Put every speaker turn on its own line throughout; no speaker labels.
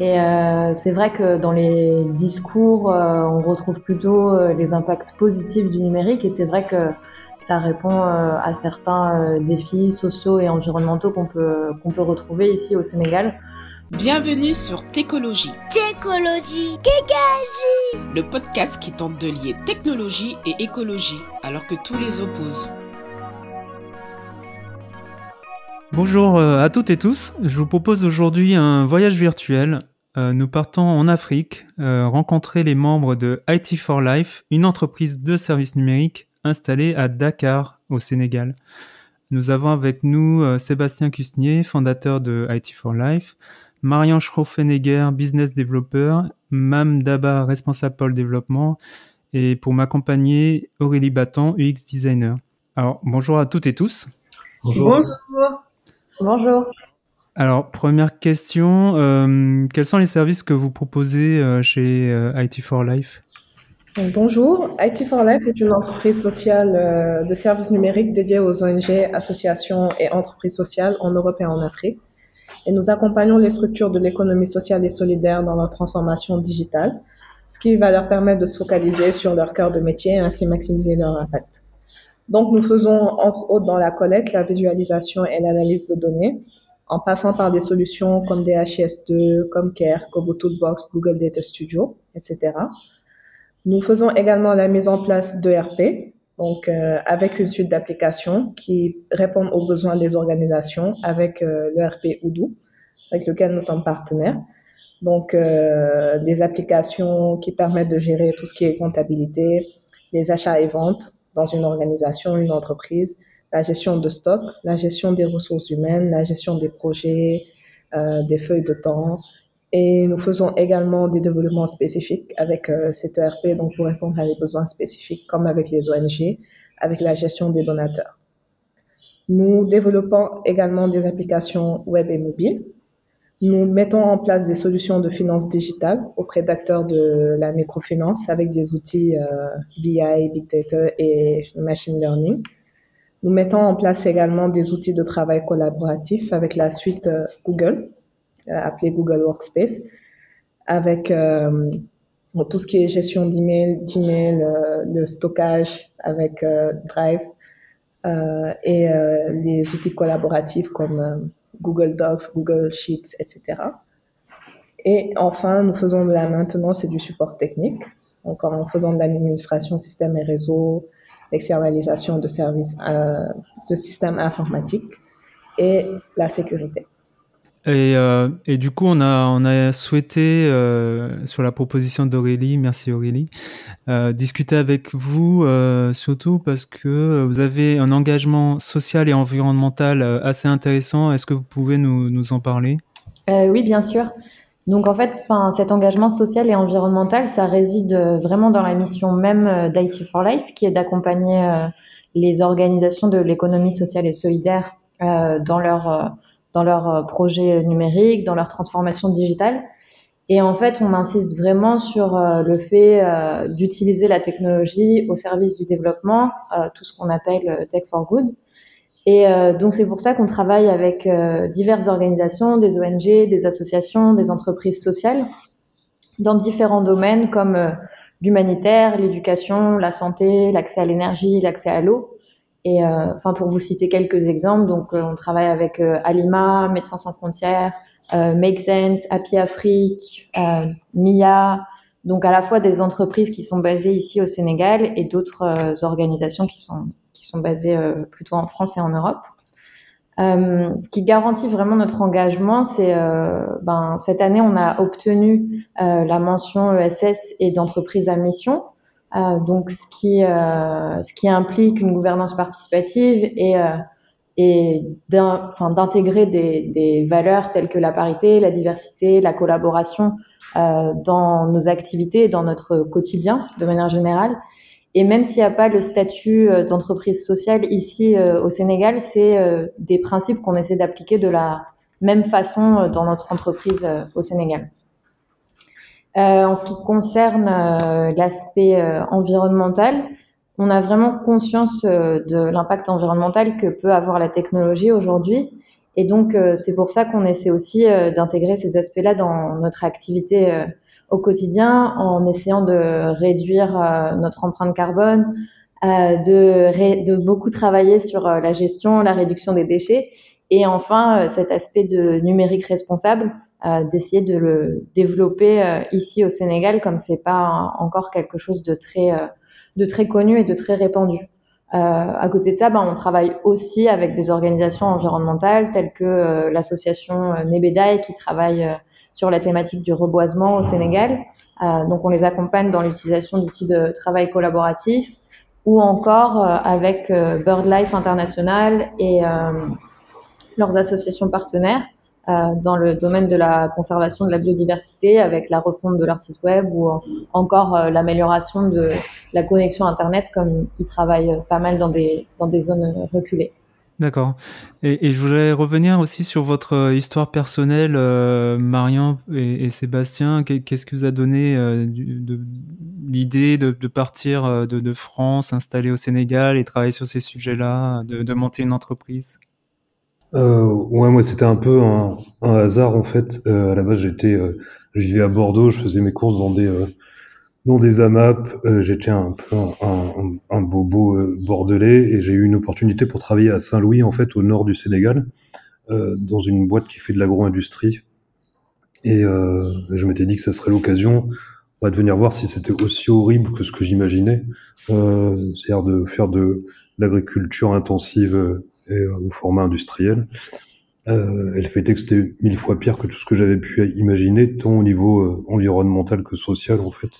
Et euh, c'est vrai que dans les discours, euh, on retrouve plutôt euh, les impacts positifs du numérique et c'est vrai que ça répond à certains défis sociaux et environnementaux qu'on peut, qu'on peut retrouver ici au Sénégal.
Bienvenue sur Técologie.
Técologie, Técologie
Le podcast qui tente de lier technologie et écologie alors que tous les opposent.
Bonjour à toutes et tous. Je vous propose aujourd'hui un voyage virtuel. Euh, nous partons en Afrique, euh, rencontrer les membres de IT for Life, une entreprise de services numériques installée à Dakar, au Sénégal. Nous avons avec nous Sébastien Cusnier, fondateur de IT for Life, Marion Schroffenegger, business developer, Mam Daba, responsable pôle développement, et pour m'accompagner, Aurélie Battant, UX designer. Alors, bonjour à toutes et tous.
Bonjour. bonjour.
Bonjour.
Alors, première question, euh, quels sont les services que vous proposez euh, chez euh, IT4Life
Bonjour, IT4Life est une entreprise sociale de services numériques dédiée aux ONG, associations et entreprises sociales en Europe et en Afrique. Et nous accompagnons les structures de l'économie sociale et solidaire dans leur transformation digitale, ce qui va leur permettre de se focaliser sur leur cœur de métier et ainsi maximiser leur impact. Donc, nous faisons entre autres dans la collecte, la visualisation et l'analyse de données, en passant par des solutions comme DHIS2, comme CARE, Kobo Toolbox, Google Data Studio, etc. Nous faisons également la mise en place d'ERP, donc euh, avec une suite d'applications qui répondent aux besoins des organisations avec euh, l'ERP Odoo, avec lequel nous sommes partenaires. Donc, euh, des applications qui permettent de gérer tout ce qui est comptabilité, les achats et ventes, dans une organisation, une entreprise, la gestion de stock, la gestion des ressources humaines, la gestion des projets, euh, des feuilles de temps. Et nous faisons également des développements spécifiques avec euh, cet ERP, donc pour répondre à des besoins spécifiques, comme avec les ONG, avec la gestion des donateurs. Nous développons également des applications web et mobiles nous mettons en place des solutions de finance digitale auprès d'acteurs de la microfinance avec des outils euh, BI, Big Data et Machine Learning. Nous mettons en place également des outils de travail collaboratif avec la suite euh, Google, euh, appelée Google Workspace, avec euh, tout ce qui est gestion d'email, d'email, le stockage avec Drive et les outils collaboratifs comme Google Docs, Google Sheets, etc. Et enfin, nous faisons de la maintenance et du support technique, donc en faisant de l'administration système et réseau, l'externalisation de services euh, de systèmes informatiques et la sécurité.
Et, euh, et, du coup, on a, on a souhaité, euh, sur la proposition d'Aurélie, merci Aurélie, euh, discuter avec vous, euh, surtout parce que vous avez un engagement social et environnemental assez intéressant. Est-ce que vous pouvez nous, nous en parler?
Oui, bien sûr. Donc en fait, cet engagement social et environnemental, ça réside vraiment dans la mission même d'IT for Life, qui est d'accompagner les organisations de l'économie sociale et solidaire dans leur dans leurs euh, projets numériques, dans leur transformation digitale. Et en fait, on insiste vraiment sur euh, le fait euh, d'utiliser la technologie au service du développement, tout ce qu'on appelle Tech for Good. Et donc c'est pour ça qu'on travaille avec diverses organisations, des ONG, des associations, des entreprises sociales, dans différents domaines comme l'humanitaire, l'éducation, la santé, l'accès à l'énergie, l'accès à l'eau. Et euh, enfin, pour vous citer quelques exemples, donc euh, on travaille avec euh, Alima, Médecins sans frontières, Make Sense, Happy Afrique, Mia, donc à la fois des entreprises qui sont basées ici au Sénégal et d'autres organisations qui sont sont basées plutôt en France et en Europe. Euh, ce qui garantit vraiment notre engagement, c'est euh, ben, cette année on a obtenu euh, la mention ESS et d'entreprise à mission. Euh, donc, ce qui, euh, implique une gouvernance participative et, euh, et d'intégrer des, des, valeurs telles que la parité, la diversité, la collaboration euh, dans nos activités, dans notre quotidien de manière générale. Et même s'il n'y a pas le statut d'entreprise sociale ici au Sénégal, c'est des principes qu'on essaie d'appliquer de la même façon dans notre entreprise au Sénégal. Euh, en ce qui concerne euh, l'aspect euh, environnemental, on a vraiment conscience de l'impact environnemental que peut avoir la technologie aujourd'hui. Et donc, c'est pour ça qu'on essaie aussi d'intégrer ces aspects-là dans notre activité au quotidien en essayant de réduire notre empreinte carbone, de, de beaucoup travailler sur la gestion, la réduction des déchets et enfin cet aspect de numérique responsable d'essayer de le développer euh, ici au Sénégal comme c'est pas encore quelque chose de très euh, de très connu et de très répandu. Euh, à côté de ça, ben, on travaille aussi avec des organisations environnementales telles que l'association Nebedai qui travaille sur la thématique du reboisement au Sénégal. donc on les accompagne dans l'utilisation d'outils de travail collaboratif ou encore avec BirdLife International et leurs associations partenaires euh, dans le domaine de la conservation de la biodiversité avec la refonte de leur site web ou encore euh, l'amélioration de la connexion Internet comme ils travaillent pas mal dans des, dans des zones reculées.
D'accord. Et, je voudrais revenir aussi sur votre euh, histoire personnelle, euh, Marion et, Sébastien. Qu'est-ce qui vous a donné euh, l'idée de, partir de, de, France, installer au Sénégal et travailler sur ces sujets-là, de, de monter une entreprise?
Euh, ouais, moi c'était un peu un, un, hasard en fait. Euh, à la base j'étais, euh, je vivais à Bordeaux, je faisais mes courses dans des euh, dans des AMAP. Euh, j'étais un peu un, un, bobo euh, bordelais et j'ai eu une opportunité pour travailler à Saint-Louis en fait au nord du Sénégal dans une boîte qui fait de l'agro-industrie. Et je m'étais dit que ça serait l'occasion bah, de venir voir si c'était aussi horrible que ce que j'imaginais, c'est-à-dire de faire de l'agriculture intensive et au format industriel. Euh, elle fait que c'était mille fois pire que tout ce que j'avais pu imaginer, tant au niveau euh, environnemental que social en fait,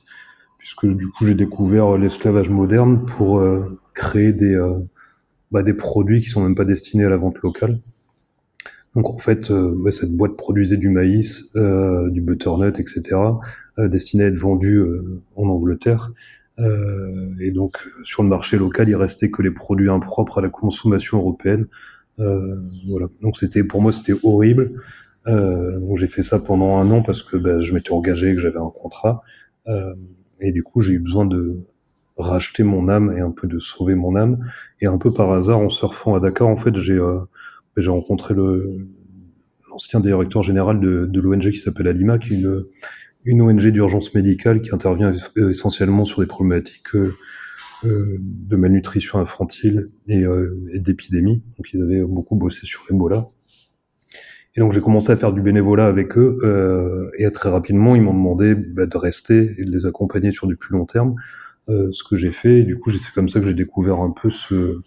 puisque du coup j'ai découvert l'esclavage moderne pour euh, créer des, euh, bah, des produits qui sont même pas destinés à la vente locale. Donc en fait, bah, cette boîte produisait du maïs, du butternut, etc., destiné à être vendu en Angleterre. Euh, et donc sur le marché local, il restait que les produits impropres à la consommation européenne. Euh, voilà. Donc c'était pour moi c'était horrible. Euh, j'ai fait ça pendant un an parce que ben, je m'étais engagé, que j'avais un contrat. Et du coup j'ai eu besoin de racheter mon âme et un peu de sauver mon âme. Et un peu par hasard, en surfant à Dakar, en fait, j'ai euh, j'ai rencontré le l'ancien directeur général de, de l'ONG qui s'appelle Alima, qui est une, une ONG d'urgence médicale qui intervient essentiellement sur des problématiques euh, euh de malnutrition infantile et, euh, et d'épidémie. Donc ils avaient beaucoup bossé sur Ebola. Et donc j'ai commencé à faire du bénévolat avec eux euh, et très rapidement ils m'ont demandé bah, de rester et de les accompagner sur du plus long terme. Euh, ce que j'ai fait. Et du coup c'est comme ça que j'ai découvert un peu ce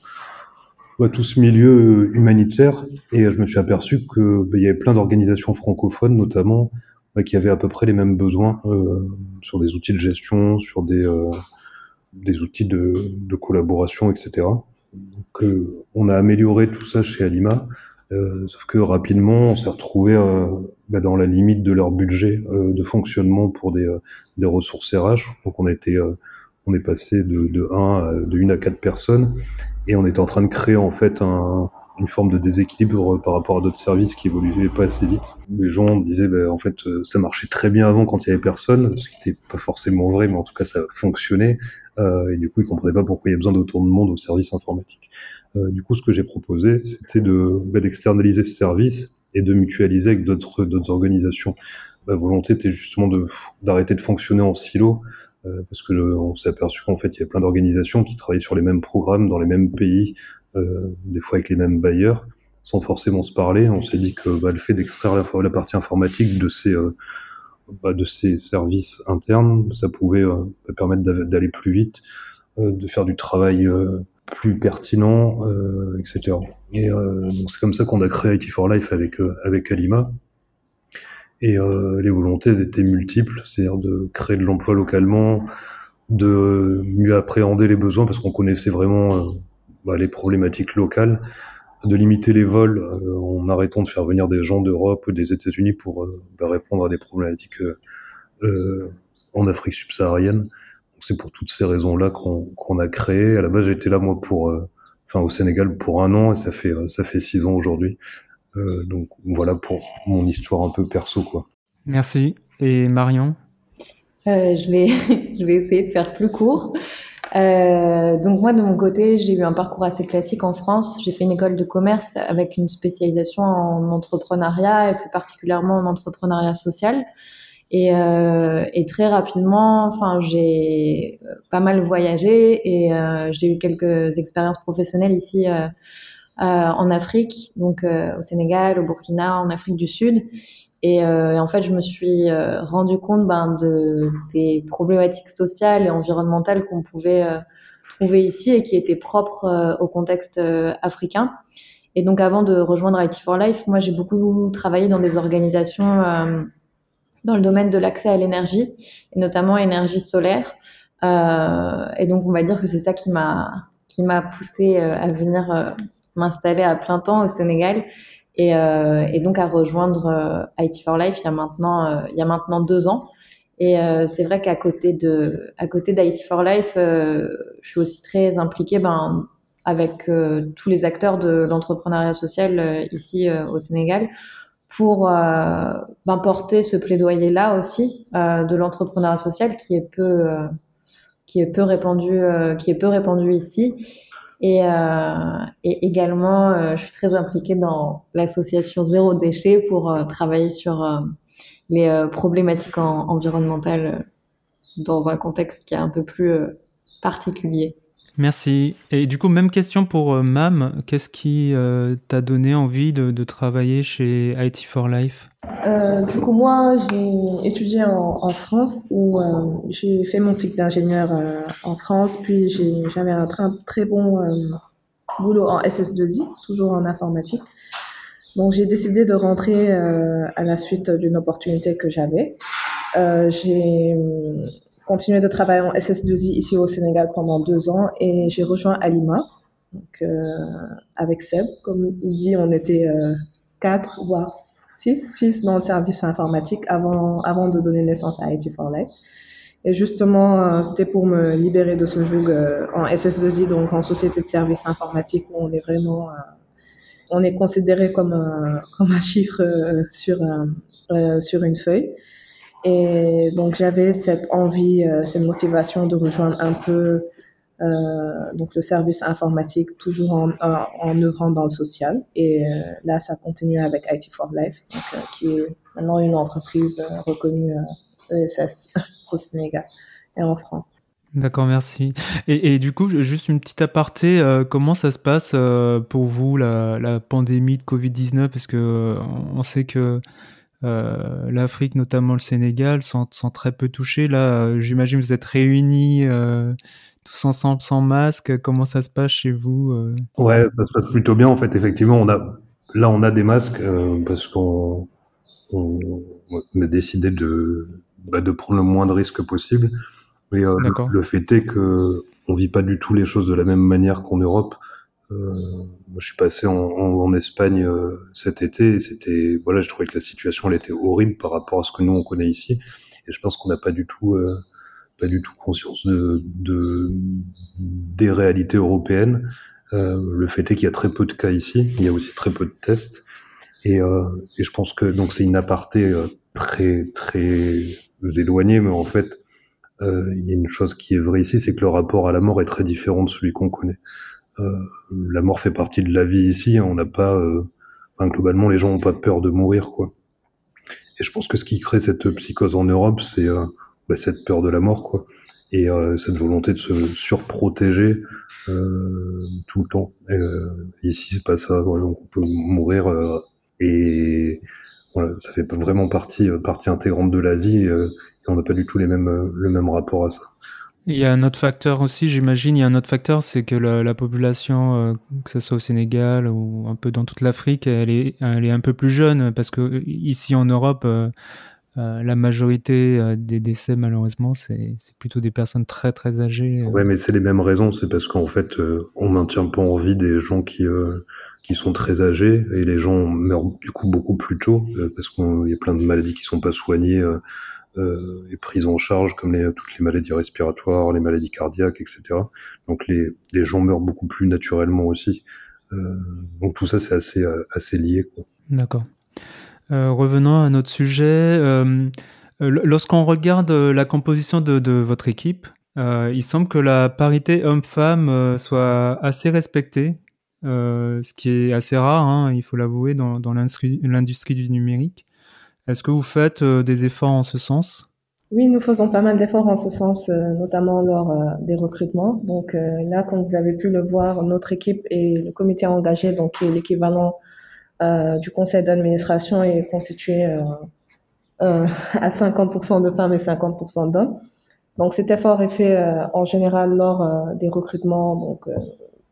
bah, tout ce milieu humanitaire et je me suis aperçu que bah, il y avait plein d'organisations francophones notamment qui avaient à peu près les mêmes besoins euh, sur des outils de gestion, sur des, euh, des outils de, de, collaboration, etc. Donc, euh, on a amélioré tout ça chez Alima, sauf que rapidement, on s'est retrouvé bah, dans la limite de leur budget de fonctionnement pour des, des ressources RH. Donc, on été on est passé de, de 1 à, de 1 à 4 personnes et on est en train de créer en fait un, une forme de déséquilibre par rapport à d'autres services qui évoluaient pas assez vite. Les gens disaient, ben, en fait, euh, ça marchait très bien avant quand il y avait personne, ce qui n'était pas forcément vrai, mais en tout cas, ça fonctionnait. Euh, et du coup, ils comprenaient pas pourquoi il y a besoin d'autant de monde au service informatique. Euh, du coup, ce que j'ai proposé, c'était de ben, d'externaliser ce service et de mutualiser avec d'autres organisations. La volonté était justement de d'arrêter de fonctionner en silo. Euh, parce que on s'est aperçu qu'en fait il y a plein d'organisations qui travaillent sur les mêmes programmes dans les mêmes pays, euh, des fois avec les mêmes bailleurs, sans forcément se parler. On s'est dit que bah, le fait d'extraire la, la, partie informatique de ces, euh, bah, de ces services internes, ça pouvait euh, permettre d'aller plus vite, de faire du travail plus pertinent, etc. Et donc c'est comme ça qu'on a créé IT for Life avec avec Alima. Et les volontés étaient multiples, c'est-à-dire de créer de l'emploi localement, de mieux appréhender les besoins parce qu'on connaissait vraiment bah, les problématiques locales, de limiter les vols euh, en arrêtant de faire venir des gens d'Europe ou des États-Unis pour euh, bah, répondre à des problématiques euh, en Afrique subsaharienne. C'est pour toutes ces raisons-là qu'on a créé. À la base, j'étais là moi pour, enfin au Sénégal pour un an et ça fait ça fait six ans aujourd'hui. donc voilà pour mon histoire un peu perso quoi.
Merci. Et Marion?
Je vais je vais essayer de faire plus court. Euh, donc moi de mon côté, j'ai eu un parcours assez classique en France. J'ai fait une école de commerce avec une spécialisation en entrepreneuriat et plus particulièrement en entrepreneuriat social. Et, euh, et très rapidement, enfin j'ai pas mal voyagé et euh, j'ai eu quelques expériences professionnelles ici euh, euh, en Afrique, donc au Sénégal, au Burkina, en Afrique du Sud. Et, euh, en fait, je me suis euh, rendu compte ben, de, des problématiques sociales et environnementales qu'on pouvait euh, trouver ici et qui étaient propres euh, au contexte africain. Et donc, avant de rejoindre IT for Life, moi, j'ai beaucoup travaillé dans des organisations dans le domaine de l'accès à l'énergie, et notamment énergie solaire. et donc, on va dire que c'est ça qui m'a qui m'a poussé à venir m'installer à plein temps au Sénégal et, euh, et donc à rejoindre euh, IT for Life il y a maintenant euh, il y a maintenant deux ans. Et euh, c'est vrai qu'à côté de à côté d'IT for Life, je suis aussi très impliquée ben, avec tous les acteurs de l'entrepreneuriat social ici au Sénégal pour ben, ce plaidoyer-là aussi de l'entrepreneuriat social qui est peu qui est peu répandu qui est peu répandu ici et, euh, et également, euh, je suis très impliquée dans l'association Zéro Déchet pour euh, travailler sur euh, les euh, problématiques en, environnementales dans un contexte qui est un peu plus particulier.
Merci. Et du coup, même question pour Mam. Qu'est-ce qui t'a donné envie de, travailler chez IT for Life?
Euh, Du coup, moi, j'ai étudié en, France où euh, j'ai fait mon cycle d'ingénieur euh, en France, puis j'avais un très, très bon boulot en SS2I, toujours en informatique. Donc, j'ai décidé de rentrer à la suite d'une opportunité que j'avais. j'ai continué de travailler en SS2I ici au Sénégal pendant deux ans et j'ai rejoint Alima, donc, avec Seb. Comme il dit, on était quatre, voire 6, 6 dans le service informatique avant, avant de donner naissance à IT for Life. Et justement, euh, c'était pour me libérer de ce joug euh, en SS2I, donc en société de services informatiques, où on est vraiment, euh, on est considéré comme un, comme un chiffre sur, sur une feuille. Et donc j'avais cette envie, cette motivation de rejoindre un peu euh, donc le service informatique toujours en, œuvrant dans le social. Et euh, là, ça continue avec IT for Life, donc, euh, qui est maintenant une entreprise reconnue ESS au Sénégal et en France.
D'accord, merci. Et, et, du coup, juste une petite aparté, euh, comment ça se passe euh, pour vous la, la, pandémie de Covid-19 Parce que euh, on sait que l'Afrique, notamment le Sénégal, sont, sont, très peu touchés. Là, j'imagine vous êtes réunis tous ensemble sans masque Comment ça se passe chez vous euh?
Ouais, ça se passe plutôt bien en fait. Effectivement, on a là on a des masques euh, parce qu'on on, on, a décidé de bah, de prendre le moins de risques possible. Mais euh, le, le, fait est que on vit pas du tout les choses de la même manière qu'en Europe. Euh, moi, je suis passé en, en, en Espagne euh, cet été. C'était voilà, je trouvais que la situation elle était horrible par rapport à ce que nous on connaît ici. Et je pense qu'on n'a pas du tout euh, pas du tout conscience de, de des réalités européennes. Euh, le fait est qu'il y a très peu de cas ici, il y a aussi très peu de tests, et, euh, et je pense que donc c'est une aparté euh, très très éloignée, mais en fait il y a une chose qui est vraie ici, c'est que le rapport à la mort est très différent de celui qu'on connaît. Euh, la mort fait partie de la vie ici, on n'a pas, euh, globalement les gens n'ont pas peur de mourir quoi. Et je pense que ce qui crée cette psychose en Europe, c'est bah, cette peur de la mort, quoi. Et euh, cette volonté de se surprotéger euh, tout le temps. Euh, ici, c'est pas ça. On peut mourir euh, et ça fait vraiment partie euh, partie intégrante de la vie. et on n'a pas du tout les mêmes le même rapport à ça.
Il y a un autre facteur aussi, j'imagine. Il y a un autre facteur, c'est que la, la population, que ce soit au Sénégal ou un peu dans toute l'Afrique, elle est, elle est un peu plus jeune parce que ici en Europe, euh, la majorité euh, des décès, malheureusement, c'est plutôt des personnes très très âgées.
Euh. Ouais, mais c'est les mêmes raisons. C'est parce qu'en fait, on maintient pas en vie des gens qui qui sont très âgés et les gens meurent du coup beaucoup plus tôt parce qu'il y a plein de maladies qui sont pas soignées euh, et prises en charge comme toutes les maladies respiratoires, les maladies cardiaques, etc. Donc les, gens meurent beaucoup plus naturellement aussi. Euh, donc tout ça c'est assez assez lié.
D'accord. Euh, revenons à notre sujet. Euh, lorsqu'on regarde la composition de, votre équipe, il semble que la parité homme-femme soit assez respectée, ce qui est assez rare, hein, il faut l'avouer, dans l'industrie du numérique. Est-ce que vous faites des efforts en ce sens?
Oui, nous faisons pas mal d'efforts en ce sens, euh, notamment lors euh, des recrutements. Donc euh, là, comme vous avez pu le voir, notre équipe et le comité engagé, donc qui est l'équivalent du conseil d'administration, est constitué à 50% de femmes et 50% d'hommes. Donc cet effort est fait en général lors des recrutements, donc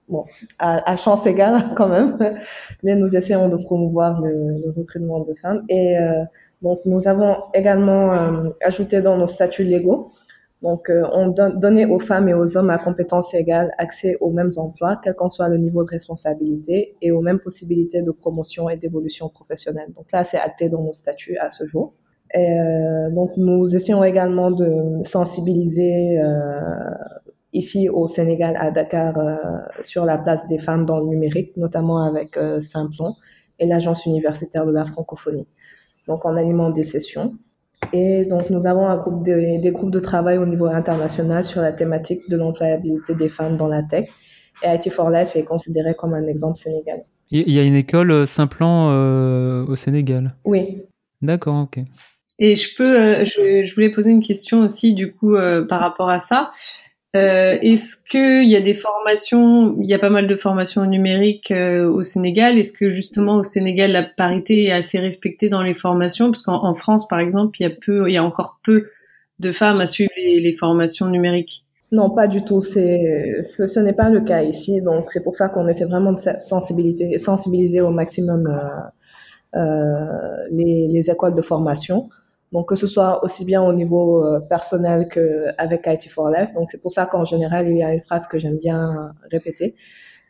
bon, à, chance égale quand même, mais nous essayons de promouvoir le, le recrutement de femmes et donc, nous avons également euh, ajouté dans nos statuts légaux, donc euh, on donne donner aux femmes et aux hommes à compétences égales accès aux mêmes emplois, quel qu'en soit le niveau de responsabilité, et aux mêmes possibilités de promotion et d'évolution professionnelle. Donc là, c'est acté dans nos statuts à ce jour. Euh, donc, nous essayons également de sensibiliser euh, ici au Sénégal, à Dakar, euh, sur la place des femmes dans le numérique, notamment avec euh, Simplon et l'Agence universitaire de la francophonie donc en animant des sessions. Et donc, nous avons un groupe de, des groupes de travail au niveau international sur la thématique de l'employabilité des femmes dans la tech. Et IT4Life est considéré comme un exemple sénégalais.
Il y a une école euh, Simplan euh, au Sénégal
Oui.
D'accord, ok.
Et je peux, euh, je, je, voulais poser une question aussi du coup euh, par rapport à ça. Euh, Est-ce qu'il y a des formations, il y a pas mal de formations numériques euh, au Sénégal? Est-ce que justement au Sénégal la parité est assez respectée dans les formations? Parce qu'en France, par exemple, il y a peu, il y a encore peu de femmes à suivre les, les formations numériques.
Non, pas du tout. C'est, ce, ce n'est pas le cas ici. Donc c'est pour ça qu'on essaie vraiment de sensibiliser, sensibiliser au maximum euh, euh, les, les écoles de formation. Donc que ce soit aussi bien au niveau euh, personnel qu'avec IT4Life. Donc c'est pour ça qu'en général, il y a une phrase que j'aime bien répéter,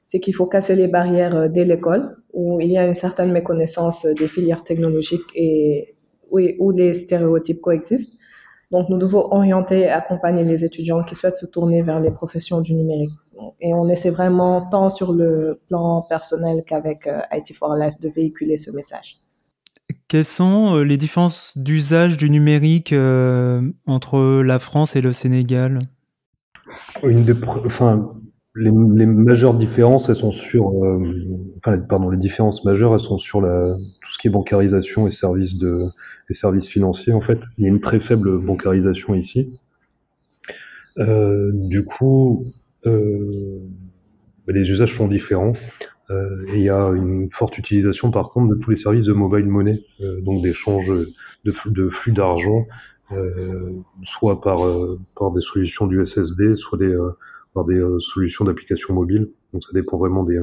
c'est qu'il faut casser les barrières euh, dès l'école, où il y a une certaine méconnaissance des filières technologiques et où les stéréotypes coexistent. Donc nous devons orienter et accompagner les étudiants qui souhaitent se tourner vers les professions du numérique. Et on essaie vraiment, tant sur le plan personnel qu'avec euh, IT4Life, de véhiculer ce message.
Quelles sont euh, les différences d'usage du numérique euh, entre la France et le Sénégal?
Enfin, les, majeures différences, elles sont sur, euh, pardon, les différences majeures, elles sont sur la, tout ce qui est bancarisation et services de, services financiers. En fait, il y a une très faible bancarisation ici. Du coup, les usages sont différents. Euh, et il y a une forte utilisation par contre de tous les services de mobile money, euh, donc d'échange de, flux, de flux d'argent, euh, soit par, par des solutions du SSD, soit des, par des solutions d'application mobile. Donc ça dépend vraiment des.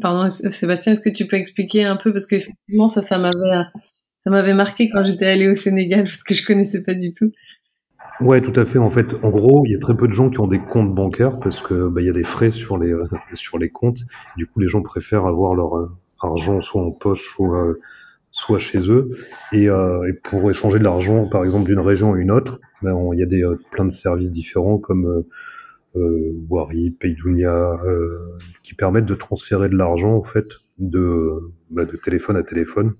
Pardon, Sébastien, est-ce que tu peux expliquer un peu parce qu'effectivement ça, ça m'avait, ça m'avait marqué quand j'étais allé au Sénégal parce que je connaissais pas du tout.
Ouais, tout à fait. En fait, en gros, il y a très peu de gens qui ont des comptes bancaires parce que bah, il y a des frais sur les euh, sur les comptes. Du coup, les gens préfèrent avoir leur euh, argent soit en poche, soit euh, soit chez eux. Et, pour échanger de l'argent, par exemple, d'une région à une autre, ben, il y a des plein de services différents comme Wari, Paydounia, qui permettent de transférer de l'argent en fait de bah, de téléphone à téléphone.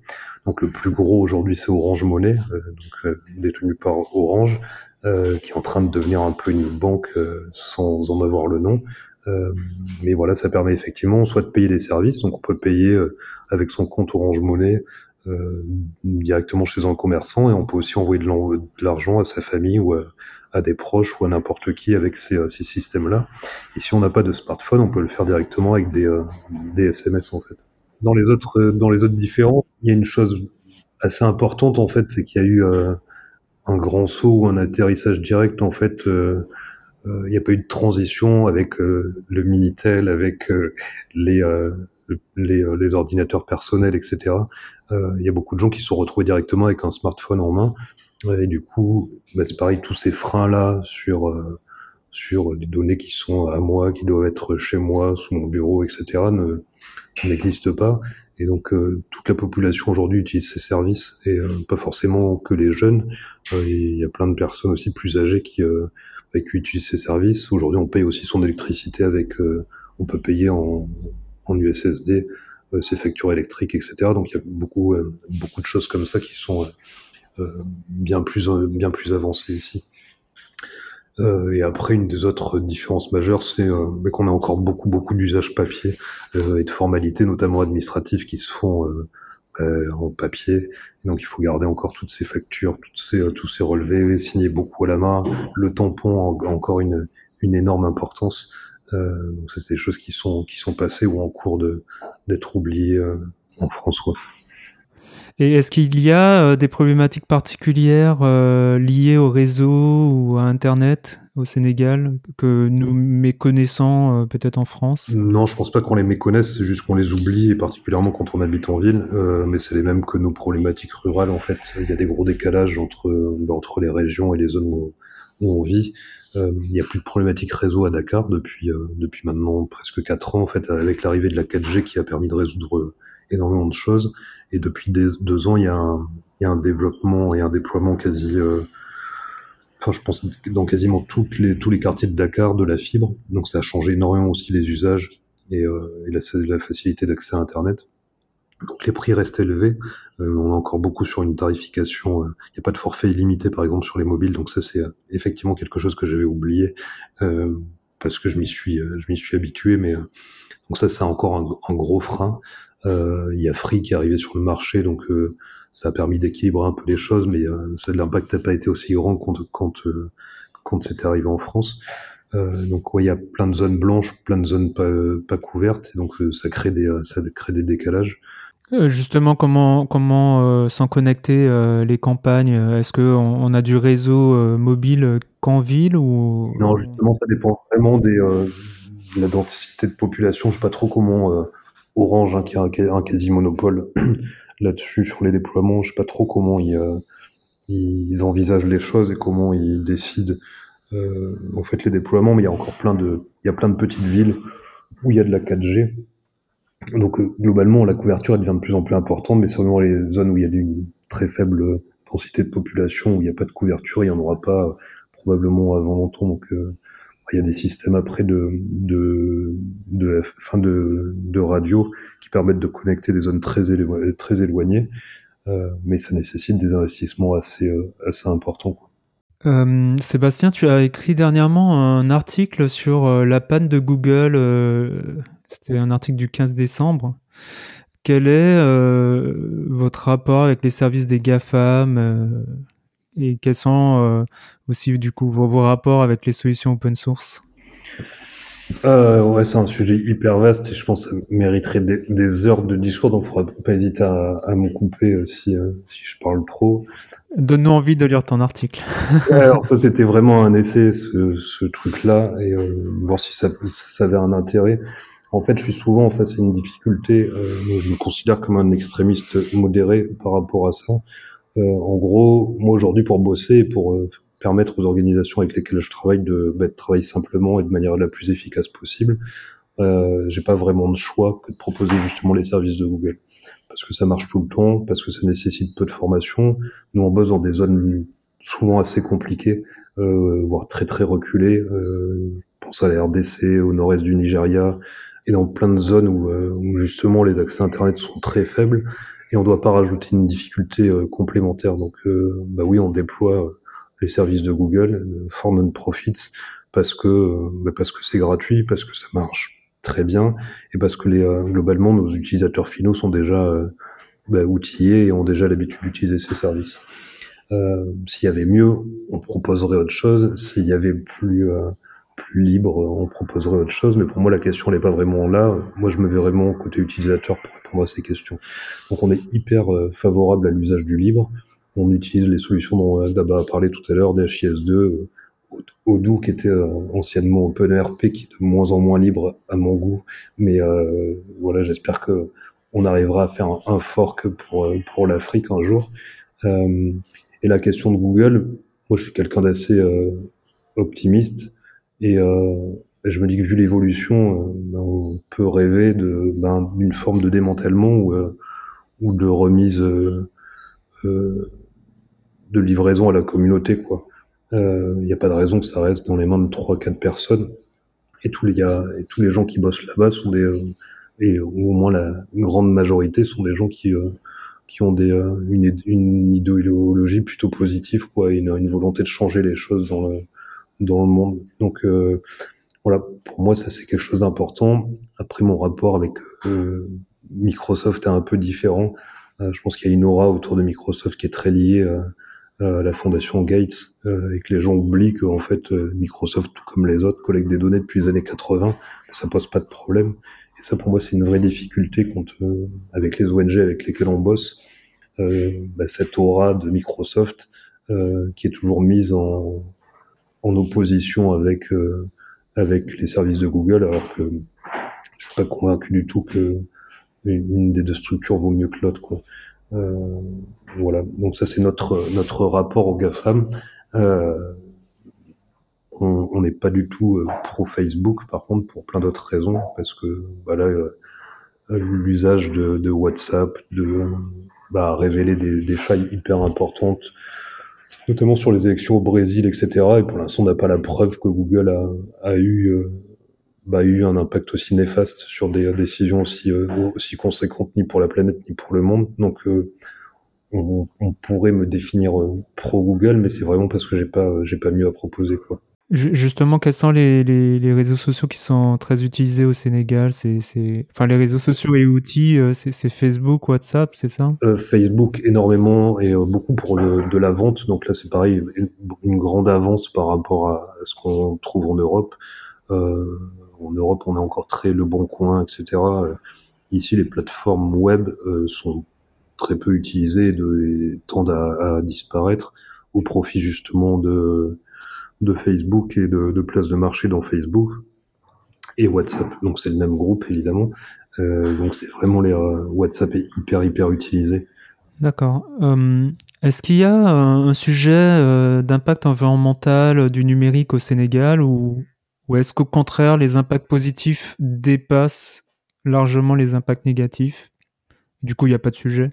Donc le plus gros aujourd'hui c'est Orange Money, donc détenu par Orange. Euh, qui est en train de devenir un peu une banque euh, sans en avoir le nom. Euh, mais voilà, ça permet effectivement soit de payer des services, donc on peut payer avec son compte Orange Monnaie directement chez un commerçant et on peut aussi envoyer de l'argent à sa famille ou à, des proches ou à n'importe qui avec ces, ces systèmes-là. Et si on n'a pas de smartphone, on peut le faire directement avec des, des SMS en fait. Dans les autres, dans les autres différents, il y a une chose assez importante en fait, c'est qu'il y a eu un grand saut ou un atterrissage direct en fait. Euh, euh, il n'y a pas eu de transition avec euh, le Minitel, avec les, les, ordinateurs personnels, etc. Il y a beaucoup de gens qui se sont retrouvés directement avec un smartphone en main. Et du coup, bah, c'est pareil, tous ces freins-là sur, sur les données qui sont à moi, qui doivent être chez moi, sous mon bureau, etc., ne, n'existent pas. Et donc euh, toute la population aujourd'hui utilise ces services et euh, pas forcément que les jeunes. Euh, il y a plein de personnes aussi plus âgées qui, utilisent ces services. Aujourd'hui, on paye aussi son électricité avec, on peut payer en, en USSD ses factures électriques, etc. Donc il y a beaucoup beaucoup de choses comme ça qui sont bien plus bien plus avancées ici. Euh, et après, une des autres différences majeures, c'est euh, qu'on a encore beaucoup, beaucoup d'usages papier euh, et de formalités, notamment administratives, qui se font en papier. donc, il faut garder encore toutes ces factures, toutes ces, tous ces relevés, signer beaucoup à la main. Le tampon a encore une, une énorme importance. donc, c'est des choses qui sont, qui sont passées ou en cours d'être oubliées en France.
Et est-ce qu'il y a euh, des problématiques particulières euh, liées au réseau ou à Internet au Sénégal que nous méconnaissons euh, peut-être en France?
Non, je pense pas qu'on les méconnaisse, c'est juste qu'on les oublie, et particulièrement quand on habite en ville. mais c'est les mêmes que nos problématiques rurales en fait. Il y a des gros décalages entre entre les régions et les zones où, on vit. il n'y a plus de problématiques réseau à Dakar depuis depuis maintenant presque quatre ans en fait, avec l'arrivée de la 4G qui a permis de résoudre énormément de choses. Et depuis deux ans, il y, a un, il y a un développement et un déploiement quasi, euh, enfin je pense dans quasiment toutes les, tous les quartiers de Dakar de la fibre. Donc ça a changé énormément aussi les usages et, euh, et la, facilité d'accès à Internet. Donc les prix restent élevés. Euh, on est encore beaucoup sur une tarification. Euh, il n'y a pas de forfait illimité par exemple sur les mobiles. Donc ça c'est euh, effectivement quelque chose que j'avais oublié parce que je m'y suis, je m'y suis habitué. Mais donc ça c'est encore un, gros frein. Euh, il y a Free qui est arrivé sur le marché, donc euh, ça a permis d'équilibrer un peu les choses, mais euh, l'impact n'a pas été aussi grand quand quand quand c'était arrivé en France. Euh, donc ouais, il y a plein de zones blanches, plein de zones pas, pas couvertes, donc ça crée des ça crée des décalages.
Justement, comment comment s'en connecter les campagnes? Est-ce que on, a du réseau mobile qu'en ville ou?
Non, justement, ça dépend vraiment des de la densité de population. Je sais pas trop comment Orange hein, qui a un, quasi monopole là-dessus sur les déploiements. Je sais pas trop comment ils, euh, ils envisagent les choses et comment ils décident euh, en fait les déploiements. Mais il y a encore plein de, il y a plein de petites villes où il y a de la 4G. Donc euh, globalement, la couverture devient de plus en plus importante, mais vraiment les zones où il y a une très faible densité de population, où il n'y a pas de couverture, il n'y en aura pas probablement avant longtemps. Donc il y a des systèmes après de, fin de, radio qui permettent de connecter des zones très, éloignées, très éloignées, euh, mais ça nécessite des investissements assez, euh, assez importants.
Euh, Sébastien, tu as écrit dernièrement un article sur la panne de Google. C'était un article du 15 décembre. Quel est votre rapport avec les services des GAFAM et quels sont euh, aussi du coup vos, rapports avec les solutions open source?
Euh, ouais, c'est un sujet hyper vaste et je pense que ça mériterait des, heures de discours, donc il faudra pas hésiter à, à me couper euh, si, si je parle trop.
Donne-nous envie de lire ton article.
alors c'était vraiment un essai ce, ce truc-là et euh, voir si ça, ça avait un intérêt. En fait, je suis souvent face à une difficulté. je me considère comme un extrémiste modéré par rapport à ça. Euh, en gros, moi aujourd'hui pour bosser, pour euh, permettre aux organisations avec lesquelles je travaille de, bah, travailler simplement et de manière la plus efficace possible, euh, j'ai pas vraiment de choix que de proposer justement les services de Google. Parce que ça marche tout le temps, parce que ça nécessite peu de formation. Nous, on bosse dans des zones souvent assez compliquées, euh, voire très très reculées. Euh, pense à la RDC, au nord-est du Nigeria, et dans plein de zones où, où justement les accès Internet sont très faibles et on ne doit pas rajouter une difficulté euh, complémentaire. Donc, euh, bah oui, on déploie euh, les services de Google for non-profits parce que bah parce que c'est gratuit, parce que ça marche très bien et parce que globalement nos utilisateurs finaux sont déjà bah, outillés et ont déjà l'habitude d'utiliser ces services. S'il y avait mieux, on proposerait autre chose. S'il y avait plus plus libre, on proposerait autre chose. Mais pour moi, la question n'est pas vraiment là. Moi, je me verrais vraiment côté utilisateur pour répondre à ces questions. Donc, on est hyper euh, favorable à l'usage du libre. On utilise les solutions dont euh, Daba a parlé tout à l'heure, DHIS2, euh, Odoo qui était anciennement OpenERP, qui est de moins en moins libre à mon goût. Mais voilà, j'espère que on arrivera à faire un, fork pour pour l'Afrique un jour. et la question de Google, moi je suis quelqu'un d'assez optimiste. Et euh, je me dis que vu l'évolution, euh, ben, on peut rêver de ben, d'une forme de démantèlement ou, euh, ou de remise euh, de livraison à la communauté. quoi. Il n'y a pas de raison que ça reste dans les mains de trois quatre personnes. Et tous les gars, et tous les gens qui bossent là-bas sont des et au moins la grande majorité sont des gens qui qui ont des une, une idéologie plutôt positive quoi, une, une volonté de changer les choses dans le dans le monde. Donc voilà, pour moi, ça c'est quelque chose d'important. Après, mon rapport avec Microsoft est un peu différent. je pense qu'il y a une aura autour de Microsoft qui est très liée à la fondation Gates et que les gens oublient qu'en fait Microsoft, tout comme les autres, collecte des données depuis les années 80, ça pose pas de problème. Et ça, pour moi, c'est une vraie difficulté contre, avec les ONG avec lesquelles on bosse. Euh, bah, cette aura de Microsoft euh, qui est toujours mise en, en opposition avec euh, avec les services de Google, alors que je suis pas convaincu du tout que une des deux structures vaut mieux que l'autre. Euh, voilà. Donc ça c'est notre notre rapport au GAFAM. Euh, on n'est pas du tout pro Facebook, par contre, pour plein d'autres raisons, parce que voilà, l'usage de, de, WhatsApp, de, bah, révéler des, des, failles hyper importantes, notamment sur les élections au Brésil, etc. Et pour l'instant, on n'a pas la preuve que Google a, eu, euh, bah, eu un impact aussi néfaste sur des décisions aussi, euh, aussi conséquentes ni pour la planète ni pour le monde. Donc, euh, on, on, pourrait me définir pro Google, mais c'est vraiment parce que j'ai pas, pas mieux à proposer, quoi.
Justement, quels sont les, les, réseaux sociaux qui sont très utilisés au Sénégal? C'est, c'est... Enfin, les réseaux sociaux et outils, euh, c'est, c'est Facebook, WhatsApp, c'est ça?
Euh, Facebook énormément et euh, beaucoup pour de la vente. Donc là, c'est pareil, une, grande avance par rapport à, ce qu'on trouve en Europe. En Europe, on a encore très Le Bon Coin, etc. Ici, les plateformes web sont très peu utilisées et tendent à disparaître au profit justement de de Facebook et de, de place de marché dans Facebook et WhatsApp. Donc c'est le même groupe évidemment. Euh, donc c'est vraiment les euh, WhatsApp est hyper hyper utilisé.
D'accord. Euh, est-ce qu'il y a un sujet euh, d'impact environnemental du numérique au Sénégal ou, ou est-ce qu'au contraire les impacts positifs dépassent largement les impacts négatifs? Du coup, il n'y a pas de sujet?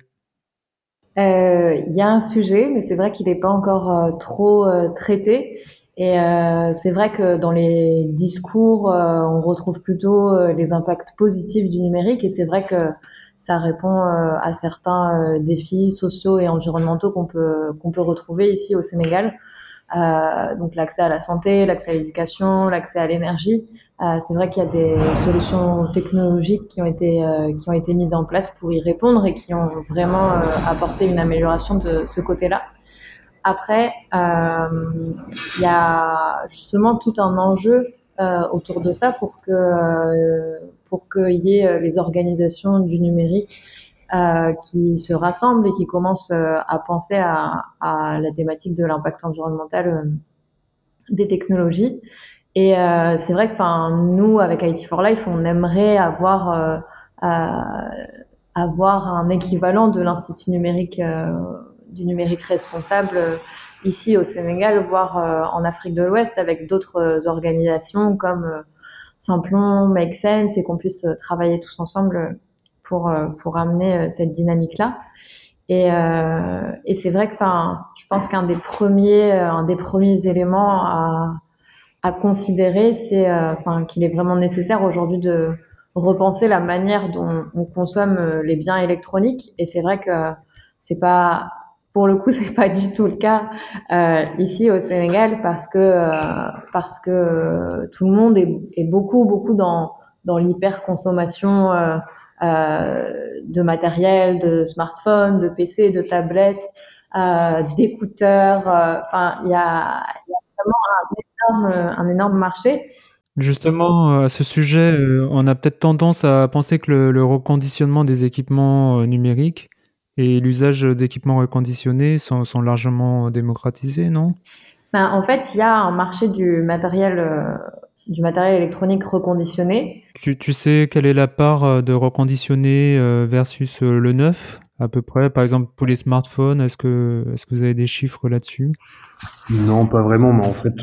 Il y a un sujet, mais c'est vrai qu'il n'est pas encore trop traité. Et euh, c'est vrai que dans les discours, euh, on retrouve plutôt euh, les impacts positifs du numérique et c'est vrai que ça répond euh, à certains défis sociaux et environnementaux qu'on peut qu'on peut retrouver ici au Sénégal. donc l'accès à la santé, l'accès à l'éducation, l'accès à l'énergie. c'est vrai qu'il y a des solutions technologiques qui ont été qui ont été mises en place pour y répondre et qui ont vraiment apporté une amélioration de ce côté-là. Après, euh, il y a justement tout un enjeu euh, autour de ça pour que euh, pour qu'il y ait les organisations du numérique qui se rassemblent et qui commencent à penser à, à la thématique de l'impact environnemental des technologies. Et c'est vrai que, enfin, nous avec IT for Life, on aimerait avoir avoir un équivalent de l'institut numérique du numérique responsable euh, ici au Sénégal, voire euh, en Afrique de l'Ouest avec d'autres euh, organisations comme Simplon, Make Sense et qu'on puisse travailler tous ensemble pour, pour amener cette dynamique-là. Et, c'est vrai que, je pense qu'un des premiers, des premiers éléments à, à considérer, c'est, qu'il est vraiment nécessaire aujourd'hui de repenser la manière dont on consomme les biens électroniques. Et c'est vrai que c'est pas pour le coup, c'est pas du tout le cas euh, ici au Sénégal parce que euh, parce que tout le monde est, beaucoup beaucoup dans dans l'hyper consommation euh, de matériel, de smartphones, de PC, de tablettes, d'écouteurs. Enfin, il y a, y a vraiment un énorme un énorme marché.
Justement, à ce sujet, on a peut-être tendance à penser que le, le reconditionnement des équipements numériques et l'usage d'équipements reconditionnés sont, sont, largement démocratisés, non?
Ben, En fait, il y a un marché du matériel, euh, du matériel électronique reconditionné.
Tu, tu, sais quelle est la part euh, de reconditionné euh, versus le neuf à peu près? Par exemple, pour les smartphones, est-ce que, est-ce que vous avez des chiffres là-dessus?
Non, pas vraiment, mais en fait,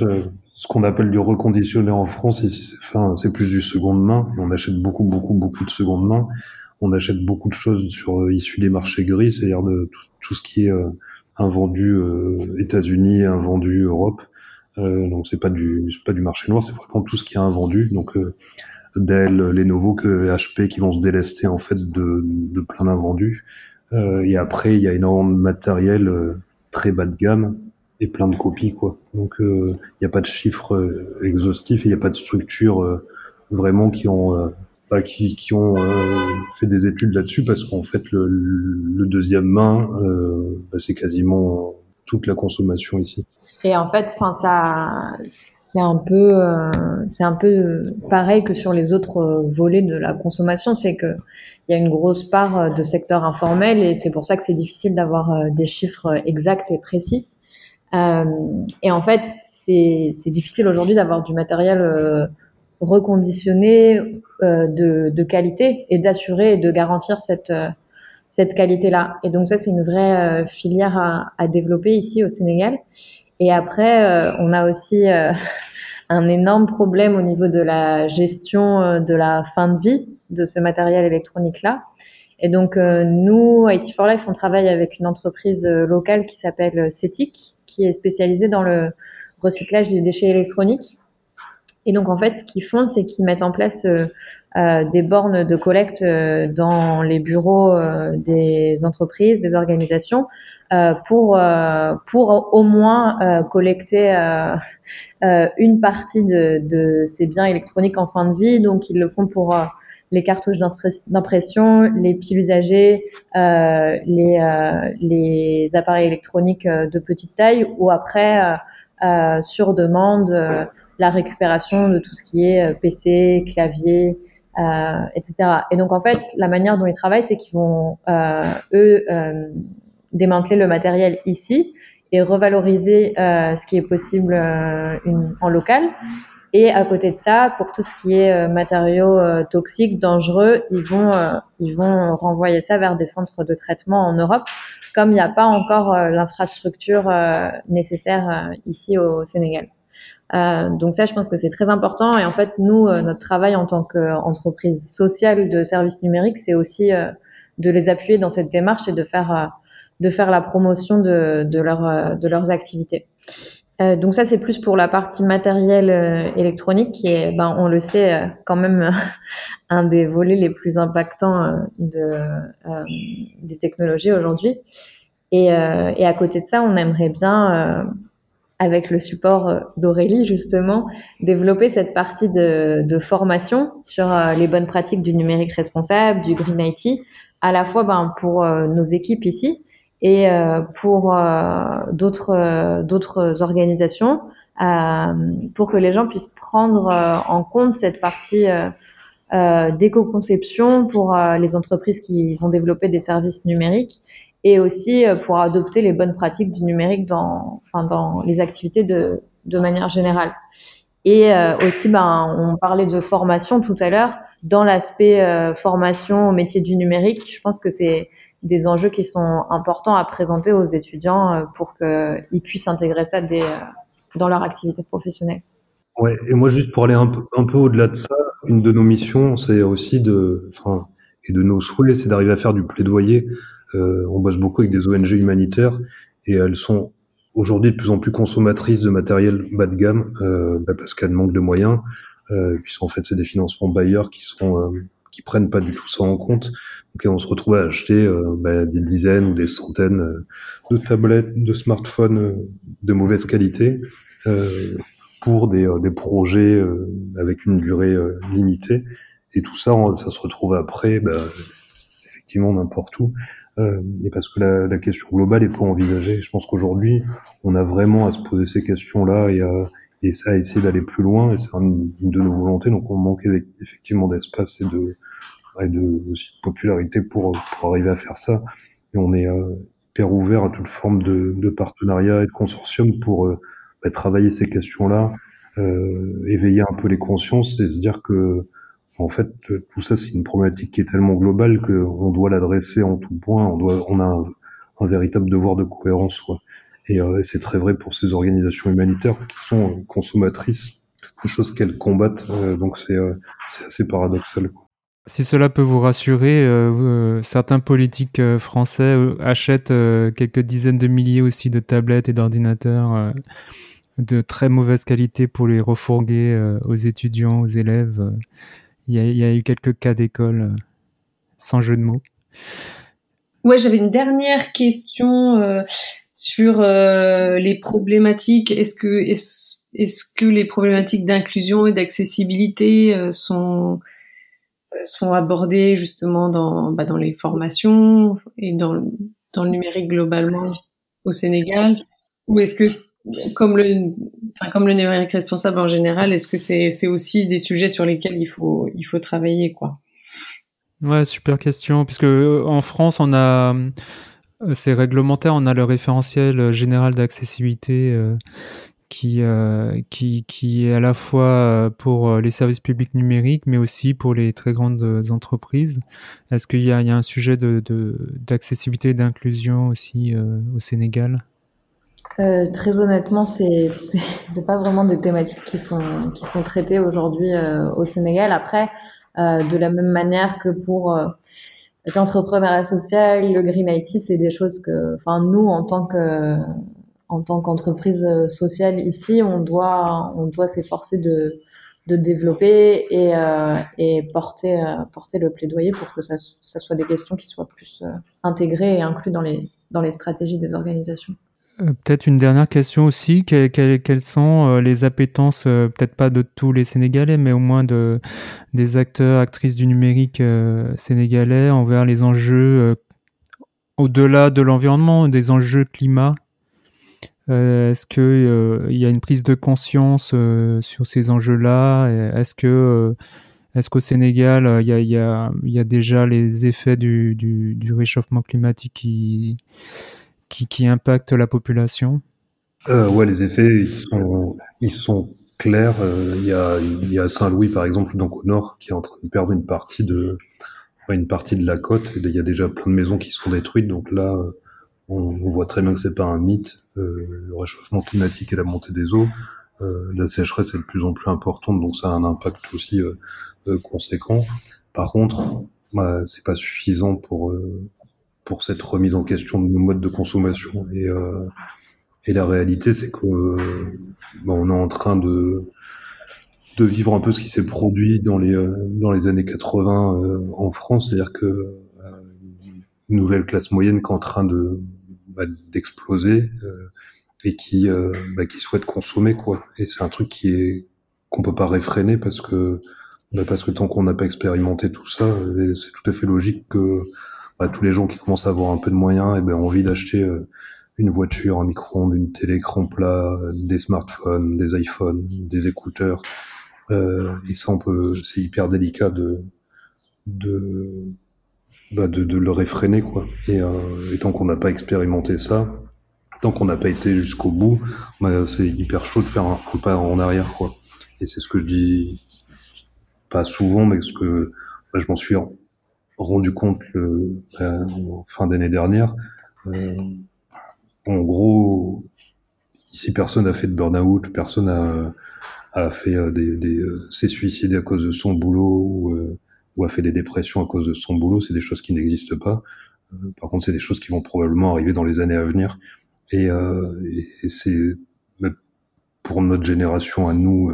ce qu'on appelle du reconditionné en France, c'est enfin, plus du seconde main. On achète beaucoup, beaucoup, beaucoup de seconde main on achète beaucoup de choses sur euh, issues des marchés gris, c'est-à-dire de tout, ce qui est euh, invendu euh, États-Unis, invendu Europe. Euh, donc c'est pas du pas du marché noir, c'est vraiment tout ce qui est invendu. Donc euh, Dell, Lenovo, que HP qui vont se délester en fait de, de plein d'invendus. Euh, et après il y a énormément de matériel très bas de gamme et plein de copies quoi. Donc il n'y a pas de chiffres exhaustifs, il n'y a pas de structure vraiment qui ont qui, ont fait des études là-dessus parce qu'en fait le, deuxième main bah, c'est quasiment toute la consommation ici.
Et en fait, enfin ça c'est un peu euh, c'est un peu pareil que sur les autres euh, volets de la consommation, c'est que il y a une grosse part euh, de secteur informel et c'est pour ça que c'est difficile d'avoir des chiffres exacts et précis. et en fait, c'est difficile aujourd'hui d'avoir du matériel reconditionné de, de, qualité et d'assurer et de garantir cette cette qualité-là. Et donc ça, c'est une vraie filière à, à, développer ici au Sénégal. Et après, euh, on a aussi euh, un énorme problème au niveau de la gestion euh, de la fin de vie de ce matériel électronique-là. Et donc, nous, IT for Life, on travaille avec une entreprise locale qui s'appelle CETIC, qui est spécialisée dans le recyclage des déchets électroniques. Et donc, en fait, ce qu'ils font, c'est qu'ils mettent en place des bornes de collecte dans les bureaux des entreprises, des organisations, euh, pour euh, pour au moins euh, collecter une partie de, de ces biens électroniques en fin de vie. Donc ils le font pour les cartouches d'impression, les piles usagées, euh, les, euh, les appareils électroniques de petite taille ou après, euh, sur demande, la récupération de tout ce qui est PC, clavier, etc. Et donc en fait, la manière dont ils travaillent, c'est qu'ils vont, eux, démanteler le matériel ici et revaloriser euh, ce qui est possible euh, une, en local. Et à côté de ça, pour tout ce qui est euh, matériaux euh, toxiques, dangereux, ils vont, ils vont renvoyer ça vers des centres de traitement en Europe, comme il n'y a pas encore l'infrastructure nécessaire ici au Sénégal. Donc ça, je pense que c'est très important. Et en fait, nous, notre travail en tant qu'entreprise sociale de services numériques, c'est aussi de les appuyer dans cette démarche et de faire de faire la promotion de, de, leur, euh, de leurs activités. Euh, donc ça, c'est plus pour la partie matérielle euh, électronique qui est, ben, on le sait, euh, quand même un des volets les plus impactants de, des technologies aujourd'hui. Et, à côté de ça, on aimerait bien, avec le support d'Aurélie justement, développer cette partie de, formation sur les bonnes pratiques du numérique responsable, du Green IT, à la fois ben, pour nos équipes ici, et euh, pour euh, euh, d'autres organisations pour que les gens puissent prendre en compte cette partie d'éco-conception pour les entreprises qui vont développer des services numériques et aussi pour adopter les bonnes pratiques du numérique dans, les activités de, manière générale. Et aussi, ben, on parlait de formation tout à l'heure. Dans l'aspect formation au métier du numérique, je pense que c'est des enjeux qui sont importants à présenter aux étudiants euh, pour qu'ils puissent intégrer ça euh, dans leur activité professionnelle.
Ouais, et moi juste pour aller un peu, un peu au-delà de ça, une de nos missions, c'est aussi de, enfin, et de nos souhaits, c'est d'arriver à faire du plaidoyer. Euh, on bosse beaucoup avec des ONG humanitaires et elles sont aujourd'hui de plus en plus consommatrices de matériel bas de gamme euh, bah parce qu'elles manquent de moyens. Euh, puisqu'en fait c'est des financements bailleurs qui sont euh, qui prennent pas du tout ça en compte. Donc on se retrouve à acheter euh, bah, des dizaines ou des centaines euh, de tablettes, de smartphones de mauvaise qualité pour des, des projets avec une durée limitée. Et tout ça, ça se retrouve après, bah, effectivement, n'importe où. et parce que la, question globale est pas envisagée. Je pense qu'aujourd'hui, on a vraiment à se poser ces questions-là et à, et ça, essayer d'aller plus loin. Et c'est une de nos volontés. Donc, on manquait effectivement d'espace et de, de, popularité pour, pour arriver à faire ça. Et on est euh, hyper ouvert à toute forme de, partenariat et de consortium pour euh, bah, travailler ces questions-là, euh, éveiller un peu les consciences et se dire que en fait tout ça c'est une problématique qui est tellement globale qu'on doit l'adresser en tout point. On a un, véritable devoir de cohérence. Euh, et c'est très vrai pour ces organisations humanitaires qui sont consommatrices de choses qu'elles combattent. Euh, donc c'est assez paradoxal.
Si cela peut vous rassurer, euh, euh, certains politiques euh, français achètent quelques dizaines de milliers aussi de tablettes et d'ordinateurs de très mauvaise qualité pour les refourguer aux étudiants, aux élèves. Il y, a, eu quelques cas d'école, sans jeu de mots.
Ouais, j'avais une dernière question sur les problématiques. Est-ce que est-ce, est-ce que les problématiques d'inclusion et d'accessibilité sont sont abordées justement dans bah, dans les formations et dans dans le numérique globalement au Sénégal? Ou est-ce que comme le, numérique responsable en général, est-ce que c'est, aussi des sujets sur lesquels il faut, il faut travailler, quoi?
Ouais, super question, puisque euh, en France, on a, euh, c'est réglementaire, on a le référentiel général d'accessibilité euh, qui, qui, qui est à la fois pour les services publics numériques, mais aussi pour les très grandes entreprises. Est-ce qu'il y a, un sujet d'accessibilité et d'inclusion aussi au Sénégal?
Euh, très honnêtement, c'est c'est pas vraiment des thématiques qui sont qui sont traitées aujourd'hui euh, au Sénégal. Après, euh, de la même manière que pour l'entrepreneuriat social, le green IT, c'est des choses que, nous en tant que en tant qu'entreprise sociale ici, on doit on doit s'efforcer de de développer et, et porter, porter le plaidoyer pour que ça, ça soit des questions qui soient plus intégrées et incluses dans les, dans les stratégies des organisations.
Euh, peut-être une dernière question aussi. quelles sont euh, les appétences, euh, peut-être pas de tous les Sénégalais, mais au moins de, des acteurs, actrices du numérique sénégalais envers les enjeux au-delà de l'environnement, des enjeux climat? Est-ce qu'il y a une prise de conscience sur ces enjeux-là? Est-ce que est-ce qu'au Sénégal, il y a, déjà les effets du, du réchauffement climatique qui qui, qui la population?
Euh, Ouais, les effets, ils sont, ils sont clairs. Euh, il y a, a Saint-Louis, par exemple, donc au nord, qui est en train de perdre une partie de, une partie de la côte. il y a déjà plein de maisons qui sont détruites. Donc là, on, voit très bien que c'est pas un mythe. Euh, le réchauffement climatique et la montée des eaux. Euh, la sécheresse est de plus en plus importante, donc ça a un impact aussi conséquent. Par contre, bah, c'est pas suffisant pour pour cette remise en question de nos modes de consommation. Et, euh, et la réalité, c'est que bah, on est en train de de vivre un peu ce qui s'est produit dans les euh, dans les années 80 euh, en France, c'est-à-dire que euh, nouvelle classe moyenne qui est en train de bah, d'exploser et qui bah, qui souhaite consommer quoi. Et c'est un truc qui est qu'on peut pas réfréner parce que bah, parce que tant qu'on n'a pas expérimenté tout ça, c'est tout à fait logique que bah, tous les gens qui commencent à avoir un peu de moyens, et eh ben, envie d'acheter euh, une voiture, un micro-ondes, une télé écran plat, des smartphones, des iPhones, des écouteurs. Euh, et ça, c'est hyper délicat de de, bah de, de le réfréner quoi. Et, euh, et tant qu'on n'a pas expérimenté ça, tant qu'on n'a pas été jusqu'au bout, bah, c'est hyper chaud de faire un, pas en arrière quoi. Et c'est ce que je dis pas souvent, mais ce que bah, je m'en suis rendu compte le, euh, fin d'année dernière. Euh, en gros, ici personne n'a fait de burn-out, personne a, fait euh, des, euh, s'est suicidé à cause de son boulot ou, a fait des dépressions à cause de son boulot. C'est des choses qui n'existent pas. par contre, c'est des choses qui vont probablement arriver dans les années à venir. Et, c'est pour notre génération à nous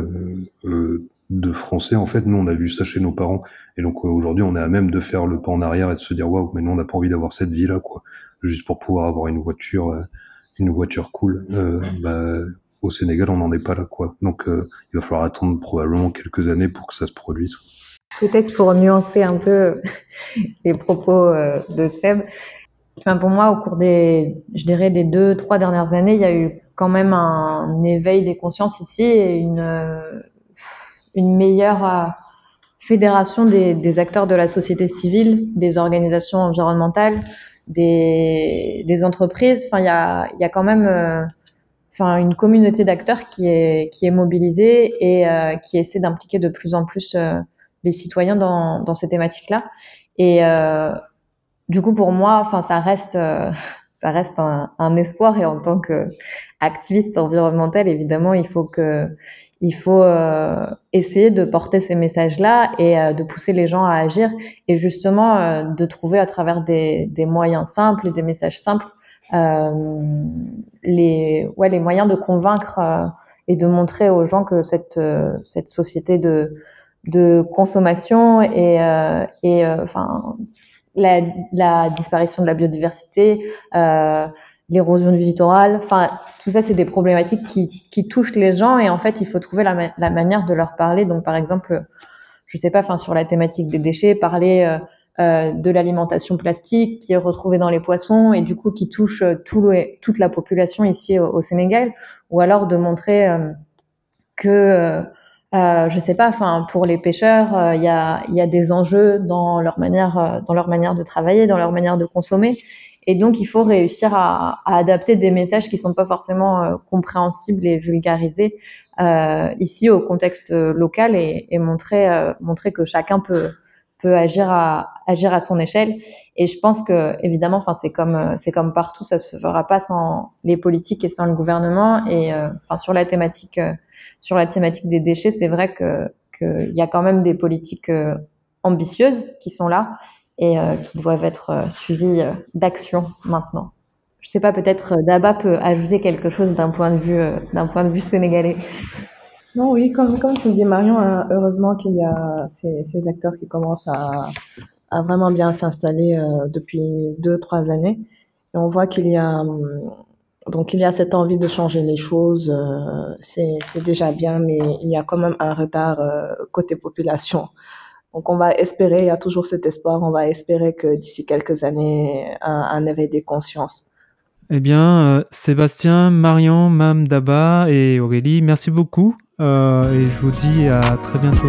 de français. En fait nous on a vu ça chez nos parents. Et donc euh, aujourd'hui on est à même de faire le pas en arrière et de se dire waouh mais nous on n'a pas envie d'avoir cette vie là quoi. Juste pour pouvoir avoir une voiture euh, une voiture cool. Euh, bah, au Sénégal on n'en est pas là quoi. Donc il va falloir attendre probablement quelques années pour que ça se produise.
Peut-être pour nuancer un peu les propos de Seb. Enfin pour moi au cours des je dirais des deux trois dernières années il y a eu quand même un éveil des consciences ici et une une meilleure euh, fédération des, acteurs de la société civile, des organisations environnementales, des, entreprises. Enfin, il y a, quand même euh, une communauté d'acteurs qui est, mobilisée et euh, qui essaie d'impliquer de plus en plus les citoyens dans, ces thématiques-là. Et du coup, pour moi, ça reste, un, espoir. Et en tant qu'activiste environnemental, évidemment, il faut que il faut euh, essayer de porter ces messages-là et euh, de pousser les gens à agir et justement euh, de trouver à travers des, des, moyens simples et des messages simples euh, les, ouais, les moyens de convaincre euh, et de montrer aux gens que cette, cette société de, de consommation et, et enfin, la, la, disparition de la biodiversité, l'érosion du littoral. Enfin, tout ça, c'est des problématiques qui, qui, touchent les gens et en fait, il faut trouver la, la, manière de leur parler. Donc, par exemple, je sais pas, enfin, sur la thématique des déchets, parler euh, euh de l'alimentation plastique qui est retrouvée dans les poissons et du coup qui touche euh, tout toute la population ici au, Sénégal, ou alors de montrer euh, que euh, je sais pas, enfin pour les pêcheurs, il y, a, y, a, des enjeux dans leur manière, dans leur manière de travailler, dans leur manière de consommer, et donc, il faut réussir à, à adapter des messages qui sont pas forcément euh, compréhensibles et vulgarisés euh, ici au contexte local et, et montrer, euh, montrer que chacun peut, peut agir à, agir à son échelle. Et je pense que, évidemment, enfin, c'est comme, comme partout, ça se fera pas sans les politiques et sans le gouvernement. Et euh, sur la thématique, sur la thématique des déchets, c'est vrai que qu'il y a quand même des politiques ambitieuses qui sont là et euh, qui doivent être euh, suivis euh, d'actions maintenant. Je sais pas, peut-être Daba peut ajouter quelque chose d'un point de vue d'un point de vue sénégalais.
Non, oui, comme, tu dis, Marion, heureusement qu'il y a ces, acteurs qui commencent à, vraiment bien s'installer depuis deux, trois années. On voit qu'il y a, donc il y a cette envie de changer les choses. c'est déjà bien, mais il y a quand même un retard côté population. Donc on va espérer, il y a toujours cet espoir, on va espérer que d'ici quelques années, un, un des consciences.
Eh bien, euh, Sébastien, Marion, Mam, Daba et Aurélie, merci beaucoup. Euh, et je vous dis à très bientôt.